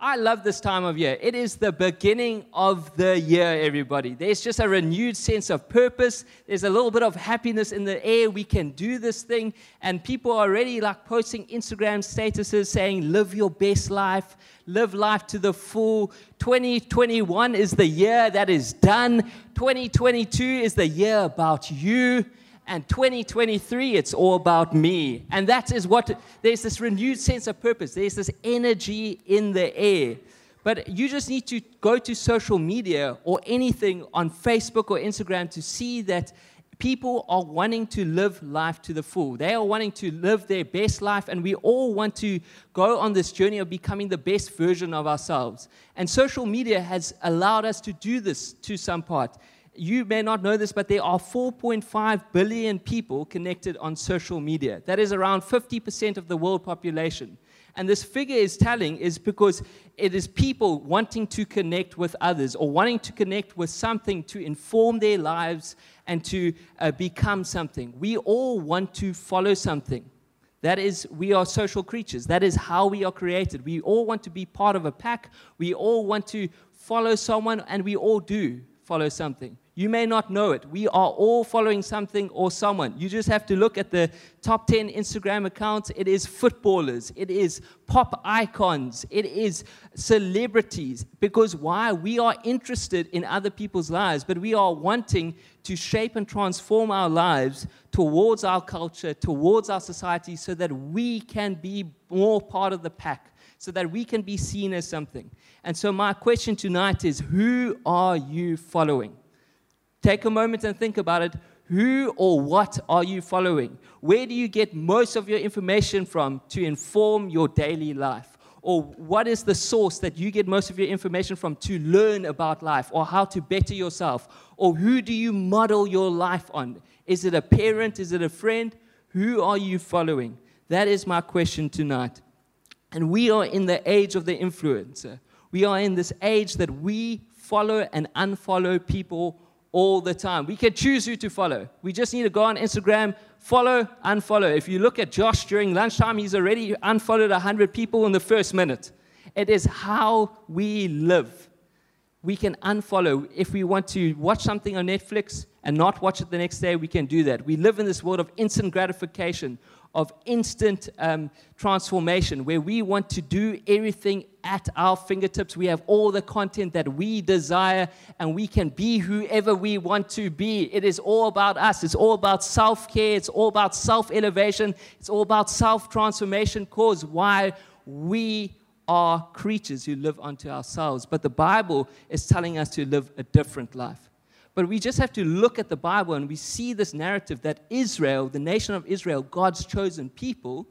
I love this time of year. It is the beginning of the year, everybody. There's just a renewed sense of purpose. There's a little bit of happiness in the air. We can do this thing. And people are already like posting Instagram statuses saying, live your best life, live life to the full. 2021 is the year that is done. 2022 is the year about you and 2023 it's all about me. And that is what there's this renewed sense of purpose. There's this energy in the air. But you just need to go to social media or anything on facebook or instagram to see that people are wanting to live life to the full. They are wanting to live their best life and we all want to go on this journey of becoming the best version of ourselves. And social media has allowed us to do this to some part you may not know this, but there are 4.5 billion people connected on social media. That is around 50% of the world population. And this figure is telling is because it is people wanting to connect with others or wanting to connect with something to inform their lives and to uh, become something. We all want to follow something. That is, we are social creatures. That is how we are created. We all want to be part of a pack. We all want to follow someone, and we all do follow something. You may not know it. We are all following something or someone. You just have to look at the top 10 Instagram accounts. It is footballers, it is pop icons, it is celebrities. Because why? We are interested in other people's lives, but we are wanting to shape and transform our lives towards our culture, towards our society, so that we can be more part of the pack so that we can be seen as something. And so, my question tonight is who are you following? Take a moment and think about it. Who or what are you following? Where do you get most of your information from to inform your daily life? Or what is the source that you get most of your information from to learn about life or how to better yourself? Or who do you model your life on? Is it a parent? Is it a friend? Who are you following? That is my question tonight. And we are in the age of the influencer. We are in this age that we follow and unfollow people all the time. We can choose who to follow. We just need to go on Instagram, follow, unfollow. If you look at Josh during lunchtime, he's already unfollowed 100 people in the first minute. It is how we live. We can unfollow. If we want to watch something on Netflix and not watch it the next day, we can do that. We live in this world of instant gratification of instant um, transformation where we want to do everything at our fingertips. We have all the content that we desire and we can be whoever we want to be. It is all about us. It's all about self care. It's all about self elevation. It's all about self transformation because why we are creatures who live unto ourselves. But the Bible is telling us to live a different life. But we just have to look at the Bible and we see this narrative that Israel, the nation of Israel, God's chosen people,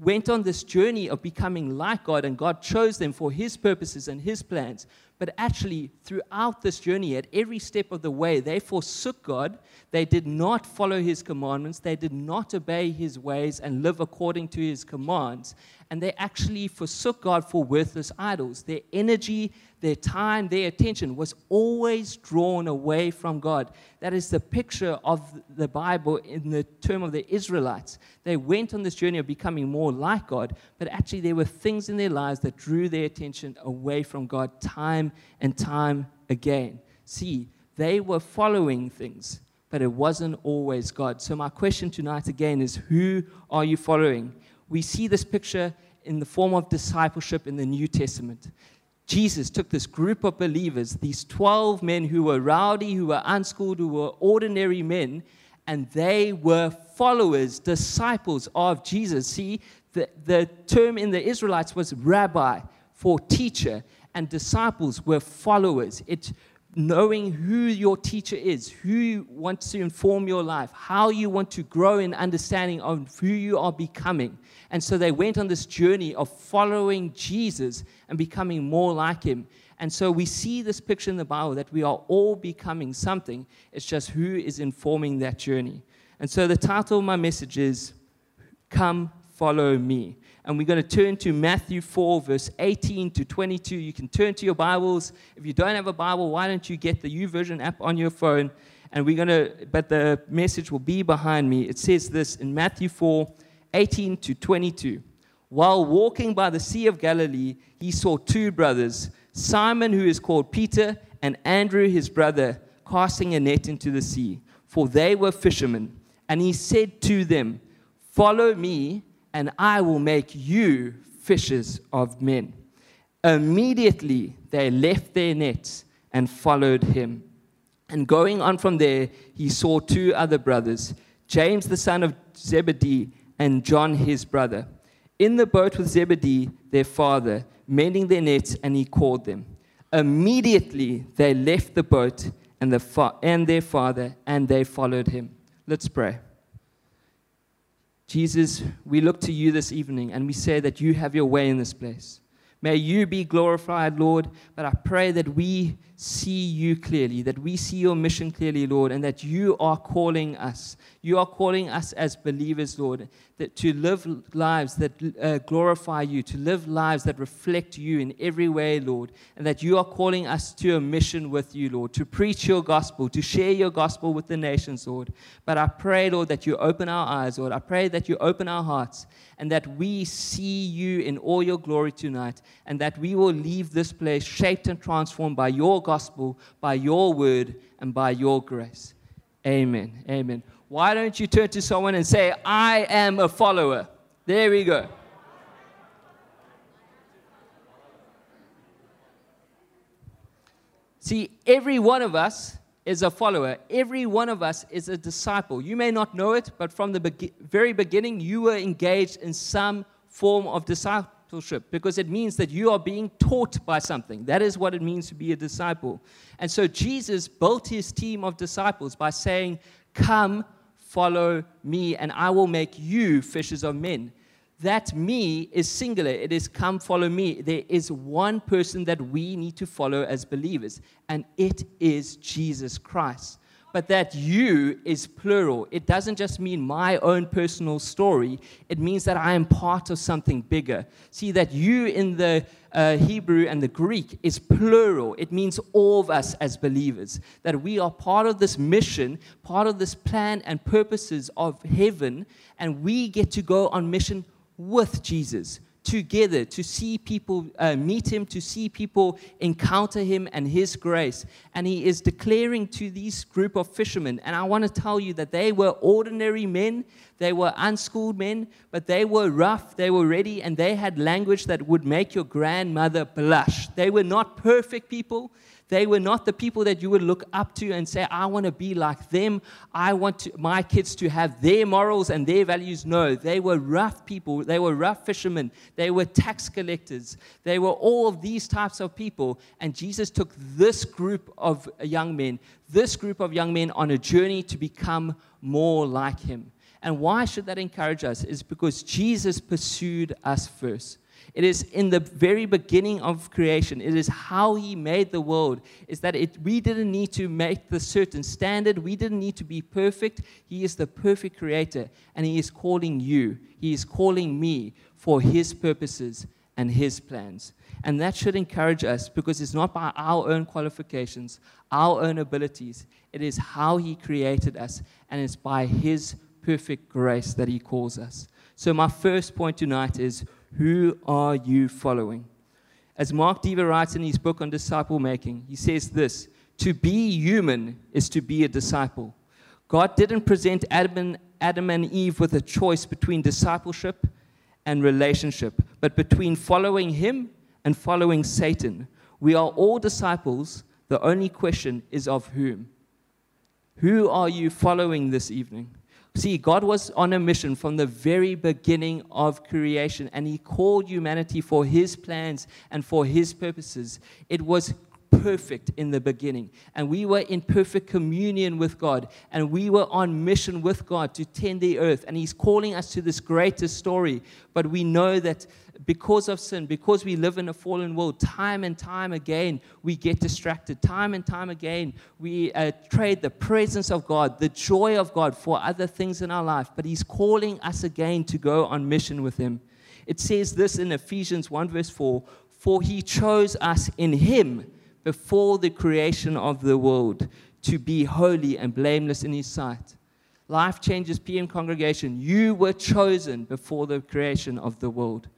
went on this journey of becoming like God, and God chose them for His purposes and His plans. But actually, throughout this journey, at every step of the way, they forsook God. They did not follow His commandments. They did not obey His ways and live according to His commands. And they actually forsook God for worthless idols. Their energy, their time, their attention was always drawn away from God. That is the picture of the Bible in the term of the Israelites. They went on this journey of becoming more like God, but actually there were things in their lives that drew their attention away from God time and time again. See, they were following things, but it wasn't always God. So, my question tonight again is who are you following? We see this picture in the form of discipleship in the New Testament. Jesus took this group of believers, these 12 men who were rowdy, who were unschooled, who were ordinary men, and they were followers, disciples of Jesus. See, the, the term in the Israelites was rabbi for teacher, and disciples were followers. It knowing who your teacher is, who wants to inform your life, how you want to grow in understanding of who you are becoming. And so they went on this journey of following Jesus and becoming more like him. And so we see this picture in the Bible that we are all becoming something. It's just who is informing that journey. And so the title of my message is Come Follow Me and we're going to turn to Matthew 4, verse 18 to 22. You can turn to your Bibles. If you don't have a Bible, why don't you get the YouVersion app on your phone? And we're going to, but the message will be behind me. It says this in Matthew 4, 18 to 22. While walking by the Sea of Galilee, he saw two brothers, Simon, who is called Peter, and Andrew, his brother, casting a net into the sea, for they were fishermen. And he said to them, Follow me, and I will make you fishers of men. Immediately they left their nets and followed him. And going on from there, he saw two other brothers, James the son of Zebedee and John his brother, in the boat with Zebedee their father, mending their nets, and he called them. Immediately they left the boat and, the fa- and their father, and they followed him. Let's pray. Jesus, we look to you this evening and we say that you have your way in this place. May you be glorified, Lord. But I pray that we see you clearly, that we see your mission clearly, Lord, and that you are calling us. You are calling us as believers, Lord, that to live lives that uh, glorify you, to live lives that reflect you in every way, Lord, and that you are calling us to a mission with you, Lord, to preach your gospel, to share your gospel with the nations, Lord. But I pray, Lord, that you open our eyes, Lord. I pray that you open our hearts and that we see you in all your glory tonight, and that we will leave this place shaped and transformed by your gospel, by your word, and by your grace. Amen. Amen. Why don't you turn to someone and say, I am a follower? There we go. See, every one of us is a follower. Every one of us is a disciple. You may not know it, but from the be- very beginning, you were engaged in some form of discipleship because it means that you are being taught by something. That is what it means to be a disciple. And so Jesus built his team of disciples by saying, Come, follow me, and I will make you fishers of men that me is singular. It is come follow me. There is one person that we need to follow as believers, and it is Jesus Christ. But that you is plural. It doesn't just mean my own personal story, it means that I am part of something bigger. See, that you in the uh, Hebrew and the Greek is plural. It means all of us as believers. That we are part of this mission, part of this plan and purposes of heaven, and we get to go on mission with Jesus together to see people uh, meet him, to see people encounter him and his grace. And he is declaring to these group of fishermen, and I want to tell you that they were ordinary men, they were unschooled men, but they were rough, they were ready, and they had language that would make your grandmother blush. They were not perfect people. They were not the people that you would look up to and say, I want to be like them. I want to, my kids to have their morals and their values. No, they were rough people. They were rough fishermen. They were tax collectors. They were all of these types of people. And Jesus took this group of young men, this group of young men, on a journey to become more like him. And why should that encourage us? Is because Jesus pursued us first. It is in the very beginning of creation. It is how He made the world. Is that it, we didn't need to make the certain standard. We didn't need to be perfect. He is the perfect creator. And He is calling you, He is calling me for His purposes and His plans. And that should encourage us because it's not by our own qualifications, our own abilities. It is how He created us, and it's by His perfect grace that He calls us. So, my first point tonight is who are you following? As Mark Dever writes in his book on disciple making, he says this To be human is to be a disciple. God didn't present Adam and, Adam and Eve with a choice between discipleship and relationship, but between following Him and following Satan. We are all disciples. The only question is of whom. Who are you following this evening? See, God was on a mission from the very beginning of creation, and He called humanity for His plans and for His purposes. It was perfect in the beginning, and we were in perfect communion with God, and we were on mission with God to tend the earth. And He's calling us to this greater story, but we know that because of sin, because we live in a fallen world, time and time again we get distracted. Time and time again we uh, trade the presence of God, the joy of God for other things in our life. But He's calling us again to go on mission with Him. It says this in Ephesians 1, verse 4 For He chose us in Him before the creation of the world to be holy and blameless in His sight. Life Changes PM congregation, you were chosen before the creation of the world.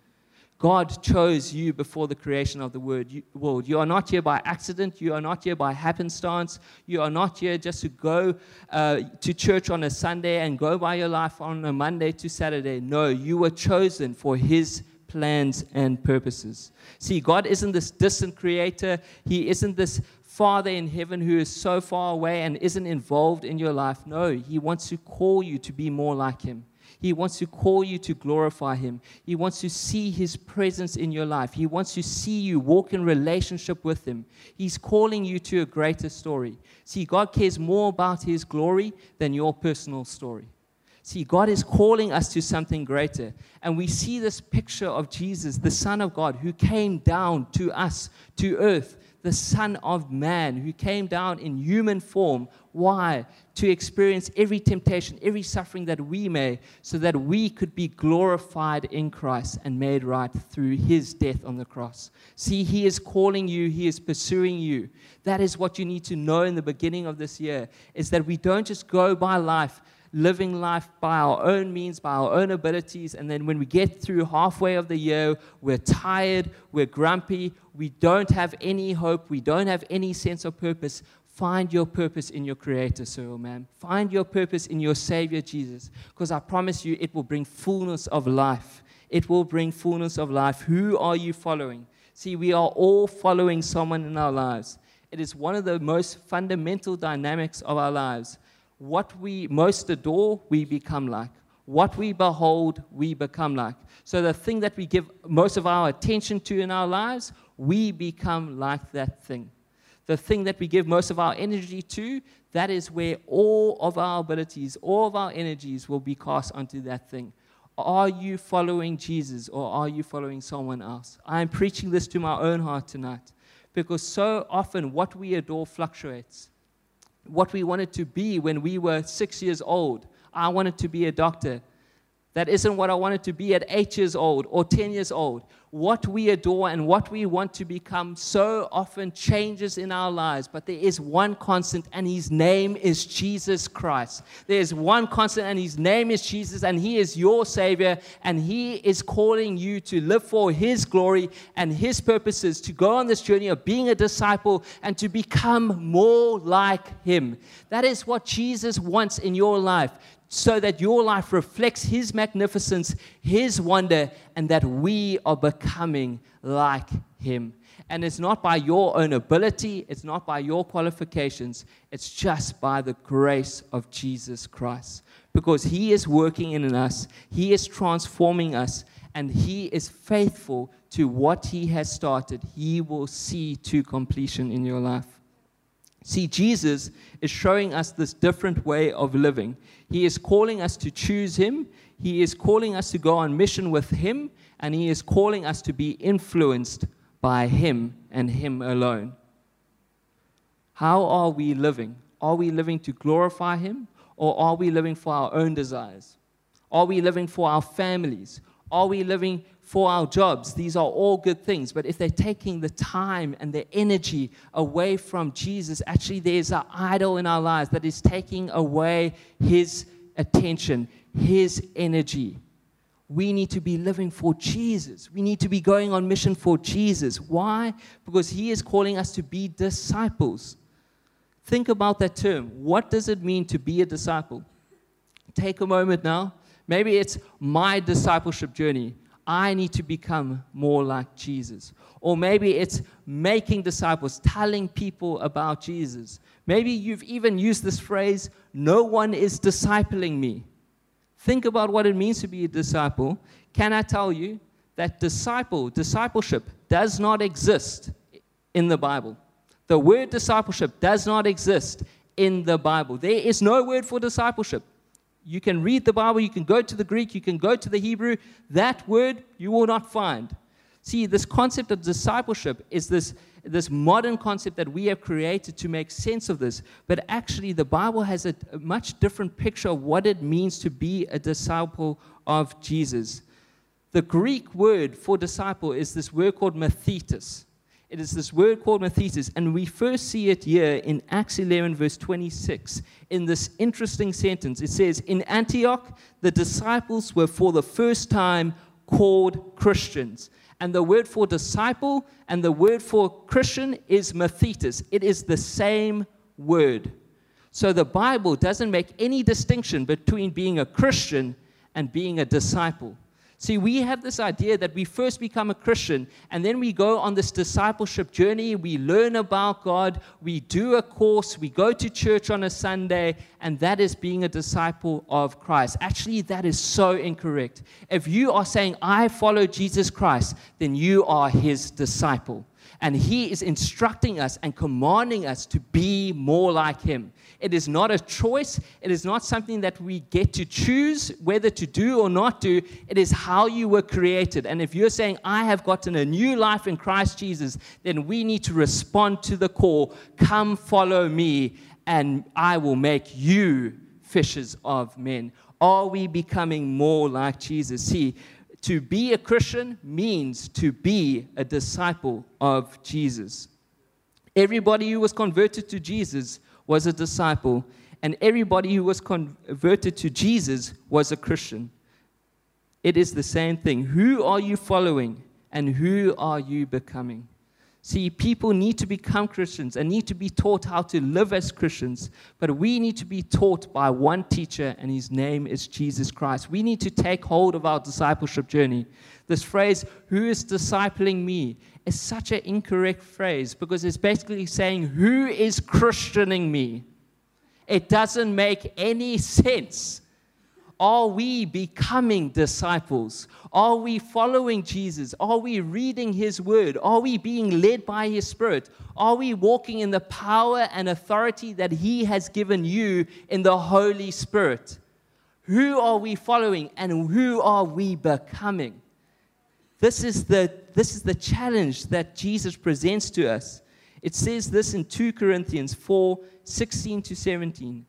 God chose you before the creation of the world. You are not here by accident. You are not here by happenstance. You are not here just to go uh, to church on a Sunday and go by your life on a Monday to Saturday. No, you were chosen for His plans and purposes. See, God isn't this distant creator, He isn't this Father in heaven who is so far away and isn't involved in your life. No, He wants to call you to be more like Him. He wants to call you to glorify Him. He wants to see His presence in your life. He wants to see you walk in relationship with Him. He's calling you to a greater story. See, God cares more about His glory than your personal story. See, God is calling us to something greater. And we see this picture of Jesus, the Son of God, who came down to us, to earth, the Son of Man, who came down in human form. Why? To experience every temptation, every suffering that we may, so that we could be glorified in Christ and made right through his death on the cross. See, he is calling you, he is pursuing you. That is what you need to know in the beginning of this year, is that we don't just go by life living life by our own means, by our own abilities. And then when we get through halfway of the year, we're tired, we're grumpy, we don't have any hope, we don't have any sense of purpose. Find your purpose in your Creator, or ma'am. Find your purpose in your Savior, Jesus. Because I promise you, it will bring fullness of life. It will bring fullness of life. Who are you following? See, we are all following someone in our lives. It is one of the most fundamental dynamics of our lives what we most adore, we become like. What we behold, we become like. So the thing that we give most of our attention to in our lives, we become like that thing. The thing that we give most of our energy to, that is where all of our abilities, all of our energies will be cast onto that thing. Are you following Jesus or are you following someone else? I am preaching this to my own heart tonight because so often what we adore fluctuates what we wanted to be when we were six years old. I wanted to be a doctor. That isn't what I wanted to be at eight years old or 10 years old what we adore and what we want to become so often changes in our lives, but there is one constant, and his name is Jesus Christ. There is one constant, and his name is Jesus, and he is your Savior, and he is calling you to live for his glory and his purposes, to go on this journey of being a disciple and to become more like him. That is what Jesus wants in your life so that your life reflects His magnificence, His wonder, and that we are becoming like Him. And it's not by your own ability, it's not by your qualifications, it's just by the grace of Jesus Christ. Because He is working in us, He is transforming us, and He is faithful to what He has started. He will see to completion in your life. See, Jesus is showing us this different way of living. He is calling us to choose Him, He is calling us to go on mission with Him, and He is calling us to be influenced by Him and Him alone. How are we living? Are we living to glorify Him, or are we living for our own desires? Are we living for our families? Are we living for our jobs. These are all good things. But if they're taking the time and the energy away from Jesus, actually, there's an idol in our lives that is taking away his attention, his energy. We need to be living for Jesus. We need to be going on mission for Jesus. Why? Because he is calling us to be disciples. Think about that term. What does it mean to be a disciple? Take a moment now. Maybe it's my discipleship journey. I need to become more like Jesus. Or maybe it's making disciples, telling people about Jesus. Maybe you've even used this phrase, no one is discipling me. Think about what it means to be a disciple. Can I tell you that disciple, discipleship does not exist in the Bible? The word discipleship does not exist in the Bible. There is no word for discipleship. You can read the Bible, you can go to the Greek, you can go to the Hebrew. That word you will not find. See, this concept of discipleship is this, this modern concept that we have created to make sense of this. But actually, the Bible has a, a much different picture of what it means to be a disciple of Jesus. The Greek word for disciple is this word called mathetes. It is this word called mathetes, and we first see it here in Acts 11, verse 26. In this interesting sentence, it says, In Antioch, the disciples were for the first time called Christians. And the word for disciple and the word for Christian is mathetes. It is the same word. So the Bible doesn't make any distinction between being a Christian and being a disciple. See, we have this idea that we first become a Christian and then we go on this discipleship journey. We learn about God, we do a course, we go to church on a Sunday, and that is being a disciple of Christ. Actually, that is so incorrect. If you are saying, I follow Jesus Christ, then you are his disciple. And he is instructing us and commanding us to be more like him. It is not a choice. It is not something that we get to choose whether to do or not do. It is how you were created. And if you're saying, I have gotten a new life in Christ Jesus, then we need to respond to the call come follow me, and I will make you fishers of men. Are we becoming more like Jesus? See, to be a Christian means to be a disciple of Jesus. Everybody who was converted to Jesus was a disciple, and everybody who was converted to Jesus was a Christian. It is the same thing. Who are you following, and who are you becoming? See, people need to become Christians and need to be taught how to live as Christians, but we need to be taught by one teacher, and his name is Jesus Christ. We need to take hold of our discipleship journey. This phrase, who is discipling me, is such an incorrect phrase because it's basically saying, who is Christianing me? It doesn't make any sense. Are we becoming disciples? Are we following Jesus? Are we reading his word? Are we being led by his spirit? Are we walking in the power and authority that he has given you in the Holy Spirit? Who are we following and who are we becoming? This is the, this is the challenge that Jesus presents to us. It says this in 2 Corinthians 4 16 to 17.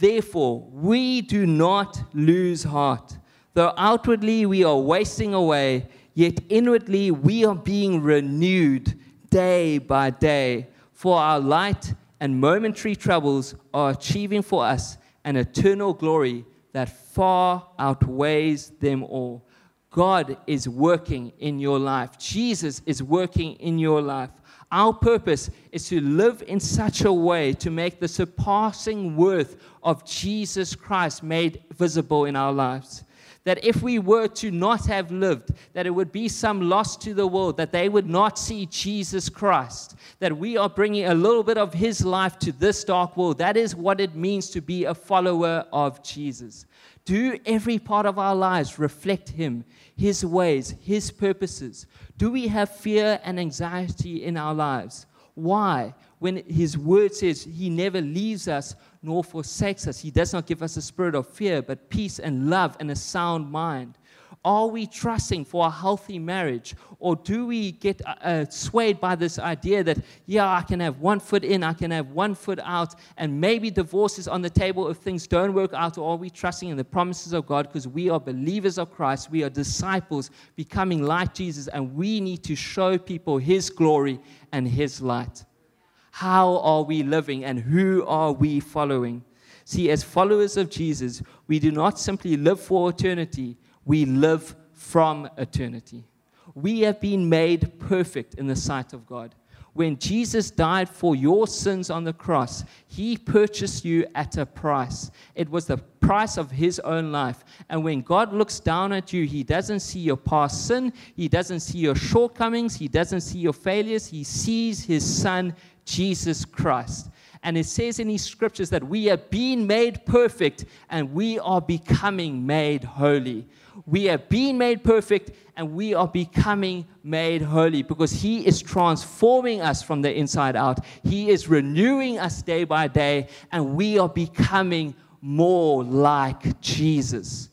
Therefore, we do not lose heart. Though outwardly we are wasting away, yet inwardly we are being renewed day by day. For our light and momentary troubles are achieving for us an eternal glory that far outweighs them all. God is working in your life, Jesus is working in your life. Our purpose is to live in such a way to make the surpassing worth of Jesus Christ made visible in our lives. That if we were to not have lived, that it would be some loss to the world, that they would not see Jesus Christ, that we are bringing a little bit of His life to this dark world. That is what it means to be a follower of Jesus. Do every part of our lives reflect Him, His ways, His purposes? Do we have fear and anxiety in our lives? Why? When His word says He never leaves us nor forsakes us, He does not give us a spirit of fear, but peace and love and a sound mind. Are we trusting for a healthy marriage? Or do we get uh, uh, swayed by this idea that, yeah, I can have one foot in, I can have one foot out, and maybe divorce is on the table if things don't work out? Or are we trusting in the promises of God because we are believers of Christ, we are disciples becoming like Jesus, and we need to show people His glory and His light? How are we living and who are we following? See, as followers of Jesus, we do not simply live for eternity, we live from eternity. We have been made perfect in the sight of God. When Jesus died for your sins on the cross, he purchased you at a price. It was the price of his own life. And when God looks down at you, he doesn't see your past sin, he doesn't see your shortcomings, he doesn't see your failures. He sees his son, Jesus Christ. And it says in these scriptures that we have been made perfect and we are becoming made holy. We have been made perfect and we are becoming made holy because He is transforming us from the inside out. He is renewing us day by day and we are becoming more like Jesus.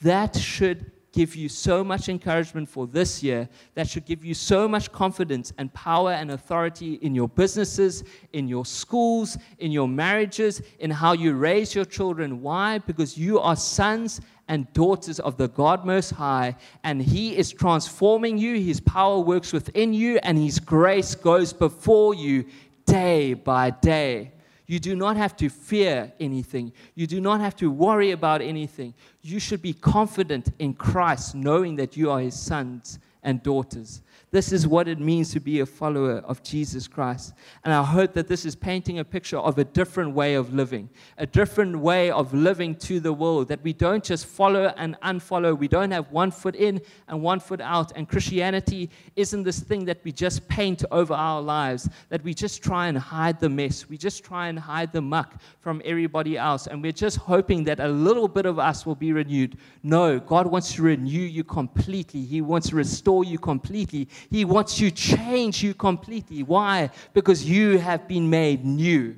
That should give you so much encouragement for this year, that should give you so much confidence and power and authority in your businesses, in your schools, in your marriages, in how you raise your children. Why? Because you are sons and daughters of the God Most High, and He is transforming you. His power works within you, and His grace goes before you day by day. You do not have to fear anything. You do not have to worry about anything. You should be confident in Christ, knowing that you are his sons and daughters. This is what it means to be a follower of Jesus Christ. And I hope that this is painting a picture of a different way of living, a different way of living to the world, that we don't just follow and unfollow. We don't have one foot in and one foot out. And Christianity isn't this thing that we just paint over our lives, that we just try and hide the mess. We just try and hide the muck from everybody else. And we're just hoping that a little bit of us will be renewed. No, God wants to renew you completely, He wants to restore you completely. He wants to change you completely. Why? Because you have been made new.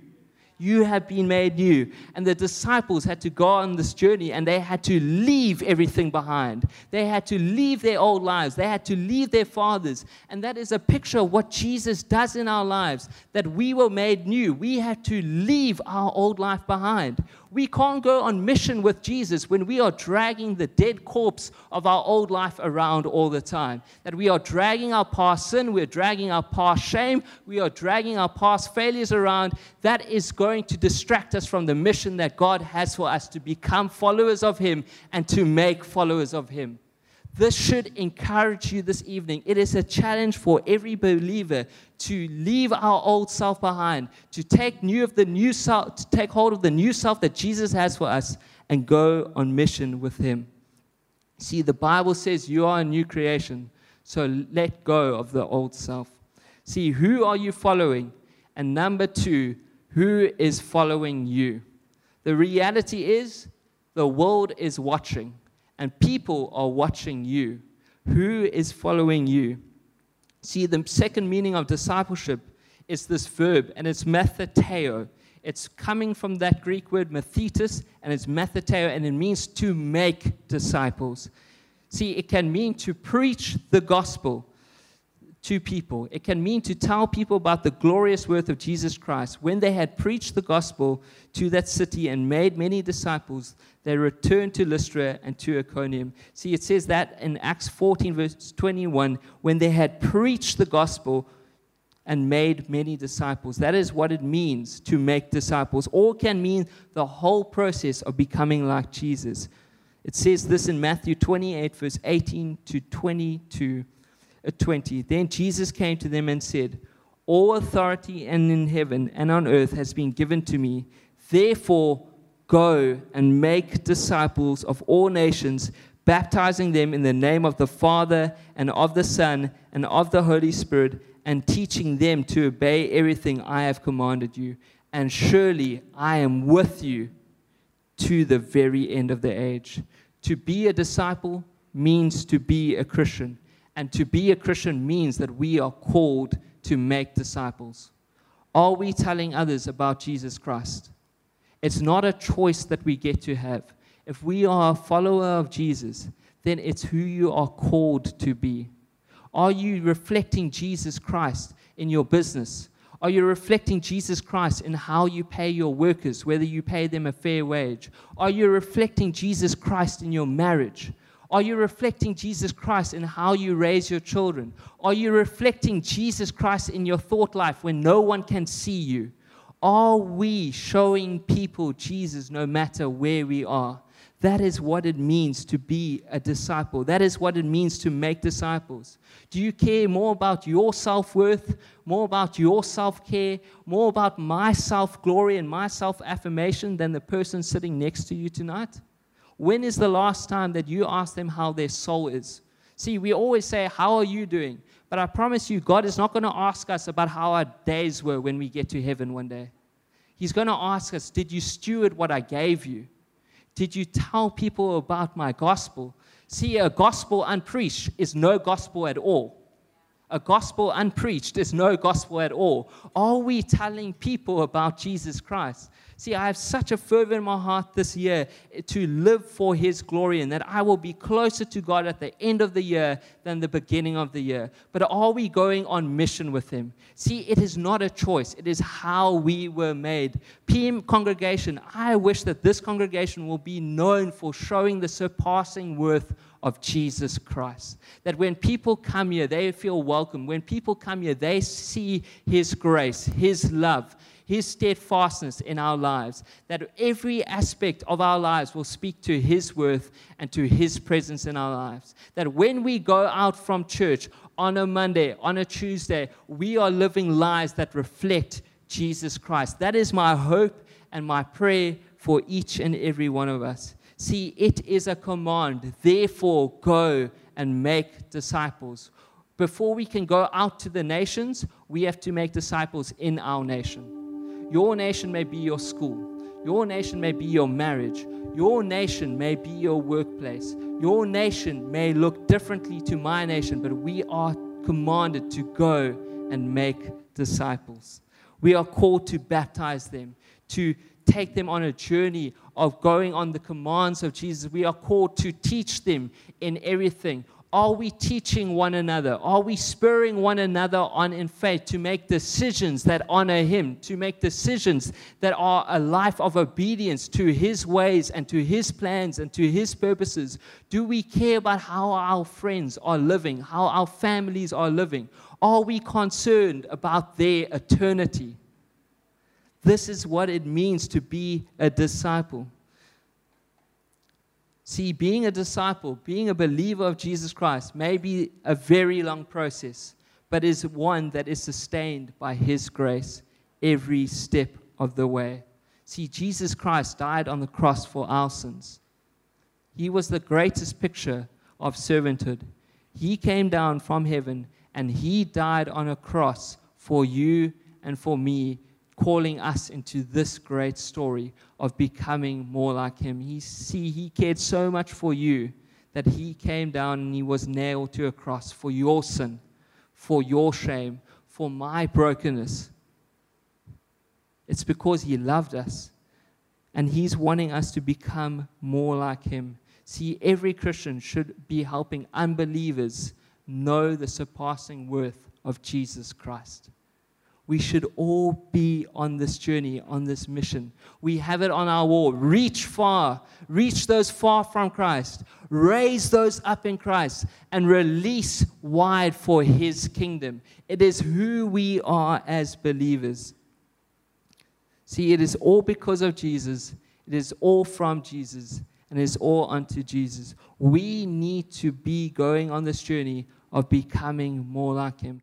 You have been made new. And the disciples had to go on this journey and they had to leave everything behind. They had to leave their old lives. They had to leave their fathers. And that is a picture of what Jesus does in our lives that we were made new. We had to leave our old life behind. We can't go on mission with Jesus when we are dragging the dead corpse of our old life around all the time. That we are dragging our past sin, we're dragging our past shame, we are dragging our past failures around. That is going to distract us from the mission that God has for us to become followers of Him and to make followers of Him. This should encourage you this evening. It is a challenge for every believer to leave our old self behind, to take new of the new self, to take hold of the new self that Jesus has for us and go on mission with him. See, the Bible says you are a new creation, so let go of the old self. See, who are you following? And number two, who is following you? The reality is the world is watching and people are watching you. Who is following you? See, the second meaning of discipleship is this verb, and it's metheteo. It's coming from that Greek word methetes, and it's metheteo, and it means to make disciples. See, it can mean to preach the gospel to people. It can mean to tell people about the glorious worth of Jesus Christ. When they had preached the gospel to that city and made many disciples, they returned to Lystra and to Iconium. See, it says that in Acts 14, verse 21, when they had preached the gospel and made many disciples. That is what it means to make disciples, or can mean the whole process of becoming like Jesus. It says this in Matthew 28, verse 18 to 22. 20. Then Jesus came to them and said, All authority and in heaven and on earth has been given to me. Therefore, go and make disciples of all nations, baptizing them in the name of the Father and of the Son and of the Holy Spirit, and teaching them to obey everything I have commanded you. And surely I am with you to the very end of the age. To be a disciple means to be a Christian. And to be a Christian means that we are called to make disciples. Are we telling others about Jesus Christ? It's not a choice that we get to have. If we are a follower of Jesus, then it's who you are called to be. Are you reflecting Jesus Christ in your business? Are you reflecting Jesus Christ in how you pay your workers, whether you pay them a fair wage? Are you reflecting Jesus Christ in your marriage? Are you reflecting Jesus Christ in how you raise your children? Are you reflecting Jesus Christ in your thought life when no one can see you? Are we showing people Jesus no matter where we are? That is what it means to be a disciple. That is what it means to make disciples. Do you care more about your self worth, more about your self care, more about my self glory and my self affirmation than the person sitting next to you tonight? When is the last time that you asked them how their soul is? See, we always say, How are you doing? But I promise you, God is not going to ask us about how our days were when we get to heaven one day. He's going to ask us, Did you steward what I gave you? Did you tell people about my gospel? See, a gospel unpreached is no gospel at all. A gospel unpreached is no gospel at all. Are we telling people about Jesus Christ? See, I have such a fervor in my heart this year to live for His glory and that I will be closer to God at the end of the year than the beginning of the year. But are we going on mission with Him? See, it is not a choice, it is how we were made. PM congregation, I wish that this congregation will be known for showing the surpassing worth of Jesus Christ. That when people come here, they feel welcome. When people come here, they see His grace, His love His steadfastness in our lives, that every aspect of our lives will speak to His worth and to His presence in our lives. That when we go out from church on a Monday, on a Tuesday, we are living lives that reflect Jesus Christ. That is my hope and my prayer for each and every one of us. See, it is a command. Therefore, go and make disciples. Before we can go out to the nations, we have to make disciples in our nation. Your nation may be your school, your nation may be your marriage, your nation may be your workplace, your nation may look differently to my nation, but we are commanded to go and make disciples. We are called to baptize them, to take them on a journey of going on the commands of Jesus. We are called to teach them in everything. Are we teaching one another? Are we spurring one another on in faith to make decisions that honor Him, to make decisions that are a life of obedience to His ways and to His plans and to His purposes? Do we care about how our friends are living, how our families are living? Are we concerned about their eternity? This is what it means to be a disciple. See, being a disciple, being a believer of Jesus Christ may be a very long process, but is one that is sustained by His grace every step of the way. See, Jesus Christ died on the cross for our sins. He was the greatest picture of servanthood. He came down from heaven and He died on a cross for you and for me calling us into this great story of becoming more like him. He see he cared so much for you that he came down and he was nailed to a cross for your sin, for your shame, for my brokenness. It's because he loved us and he's wanting us to become more like him. See, every Christian should be helping unbelievers know the surpassing worth of Jesus Christ we should all be on this journey, on this mission. We have it on our wall. Reach far, reach those far from Christ, raise those up in Christ, and release wide for His kingdom. It is who we are as believers. See, it is all because of Jesus, it is all from Jesus, and it is all unto Jesus. We need to be going on this journey of becoming more like Him.